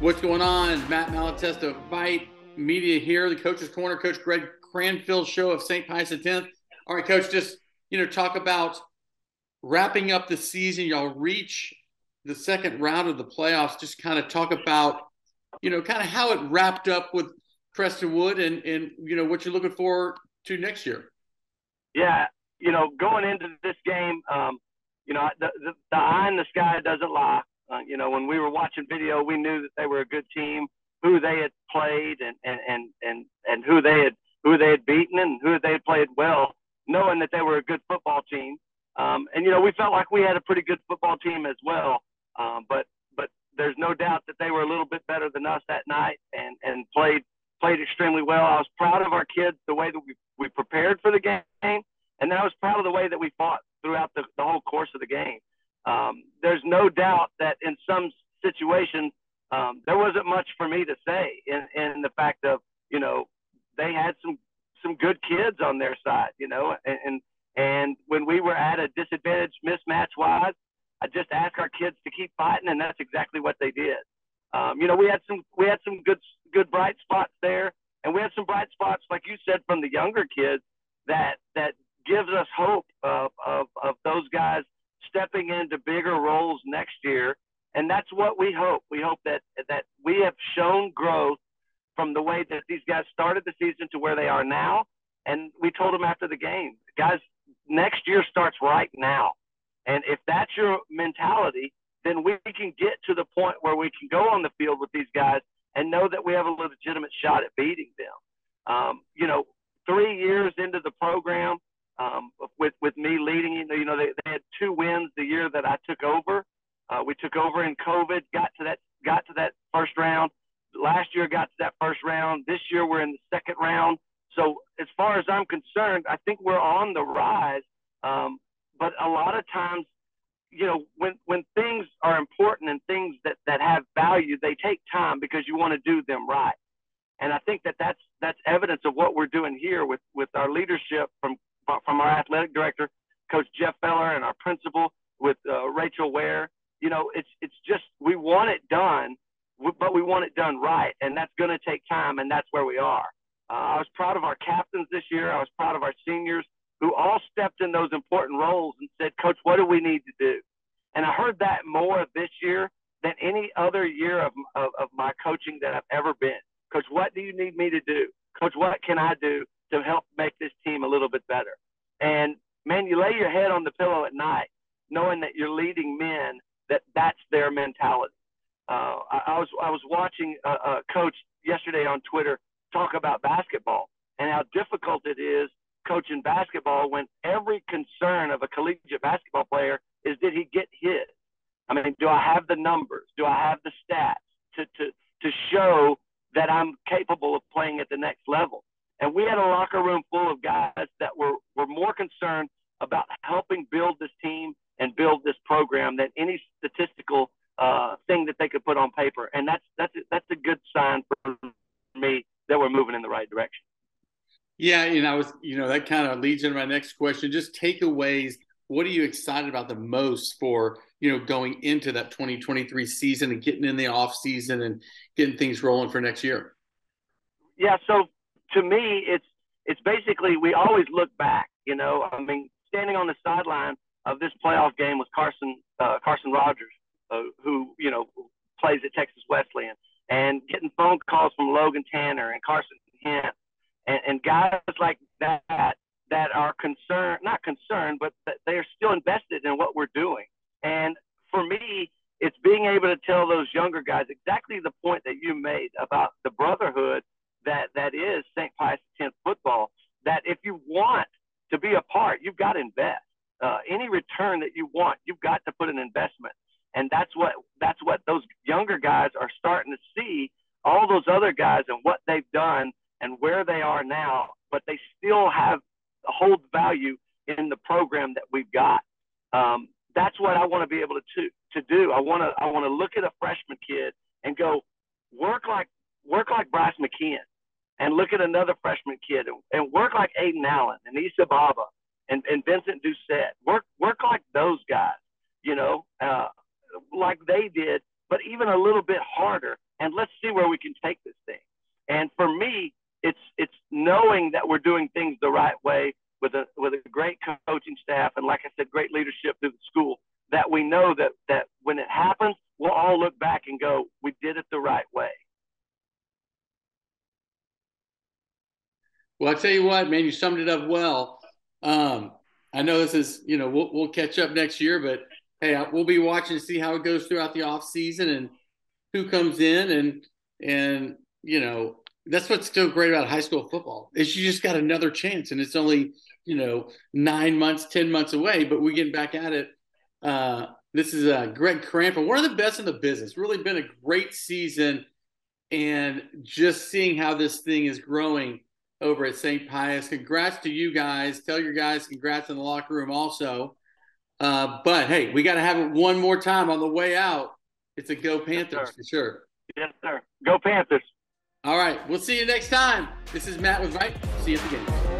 What's going on? Matt Malatesta, Fight Media here, the Coach's Corner, Coach Greg Cranfield show of St. Pius X. All right, Coach, just you know, talk about wrapping up the season. Y'all reach the second round of the playoffs. Just kind of talk about, you know, kind of how it wrapped up with Prestonwood and and you know what you're looking for to next year. Yeah, you know, going into this game, um, you know, the, the, the eye in the sky doesn't lie. You know, when we were watching video, we knew that they were a good team, who they had played, and and and and, and who they had who they had beaten and who they had played well, knowing that they were a good football team. Um, and you know, we felt like we had a pretty good football team as well. Um, but but there's no doubt that they were a little bit better than us that night and and played played extremely well. I was proud of our kids the way that we we prepared for the game, and then I was proud of the way that we fought throughout the, the whole course of the game. Um, there's no doubt that in some situations um, there wasn't much for me to say in, in the fact of you know they had some some good kids on their side, you know, and and, and when we were at a disadvantage mismatch wise, I just asked our kids to keep fighting, and that's exactly what they did. Um, you know, we had some we had some good good bright spots there, and we had some bright spots, like you said, from the younger kids that that gives us hope of of, of those guys stepping into bigger roles next year. And that's what we hope. We hope that that we have shown growth from the way that these guys started the season to where they are now. And we told them after the game, guys, next year starts right now. And if that's your mentality, then we can get to the point where we can go on the field with these guys and know that we have a legitimate shot at beating them. Um, you know, three years into the program, um, with with me leading. You know, they, they had two wins the year that I took over. Uh, we took over in COVID, got to that got to that first round. Last year got to that first round. This year we're in the second round. So as far as I'm concerned, I think we're on the rise. Um, but a lot of times, you know, when when things are important and things that that have value, they take time because you want to do them right. And I think that that's that's evidence of what we're doing here with with our leadership from from our athletic director, Coach Jeff Feller, and our principal with uh, Rachel Ware. You know, it's it's just we want it done, but we want it done right, and that's going to take time, and that's where we are. Uh, I was proud of our captains this year. I was proud of our seniors who all stepped in those important roles and said, Coach, what do we need to do? And I heard that more this year than any other year of, of, of my coaching that I've ever been. Coach, what do you need me to do? Coach, what can I do to help make this team a little bit better? And man, you lay your head on the pillow at night knowing that you're leading men that that's their mentality. Uh, I, I was I was watching a, a coach yesterday on Twitter talk about basketball and how difficult it is coaching basketball when every concern of a collegiate basketball player is did he get hit? I mean, do I have the numbers? Do I have the stats to to to show that I'm capable of playing at the next level? And we had a locker room full of guys that were, were more concerned about helping build this team and build this program than any statistical uh, thing that they could put on paper. And that's that's that's a good sign for me that we're moving in the right direction. Yeah, and I was, you know, that kind of leads into my next question. Just takeaways. What are you excited about the most for, you know, going into that 2023 season and getting in the off season and getting things rolling for next year? Yeah, so to me, it's it's basically we always look back. You know, I mean, standing on the sideline of this playoff game was Carson uh, Carson Rogers, uh, who you know plays at Texas Wesleyan, and getting phone calls from Logan Tanner and Carson Hint, and, and guys like that that are concerned, not concerned, but they are still invested in what we're doing. And for me, it's being able to tell those younger guys exactly the point that you made about the brotherhood that that is St. Pius X football. That if you want to be a part, you've got to invest. Uh, any return that you want, you've got to put an investment, and that's what that's what those younger guys are starting to see. All those other guys and what they've done and where they are now, but they still have hold value in the program that we've got. Um, that's what I want to be able to, to to do. I want to I want to look at a freshman kid and go work like work like Bryce McKeon and look at another freshman kid and, and work like Aiden Allen and Issa Baba and, and Vincent Doucette. Work work like those guys, you know, uh, like they did but even a little bit harder. And let's see where we can take this thing. And for me, it's it's knowing that we're doing things the right way with a with a great coaching staff and like I said, great leadership through the school. That we know that that when it happens, we'll all look back and go, we did it the right way. Well, I tell you what, man, you summed it up well. Um, I know this is, you know, we'll, we'll catch up next year, but hey, we'll be watching to see how it goes throughout the off season and who comes in and and you know that's what's so great about high school football is you just got another chance and it's only you know nine months, ten months away, but we're getting back at it. Uh, this is uh, Greg Cranfield, one of the best in the business. Really been a great season, and just seeing how this thing is growing over at St. Pius. Congrats to you guys. Tell your guys congrats in the locker room also. Uh, but hey, we got to have it one more time on the way out. It's a go Panthers yes, for sure. Yes, sir. Go Panthers. All right. We'll see you next time. This is Matt with Right. See you at the game.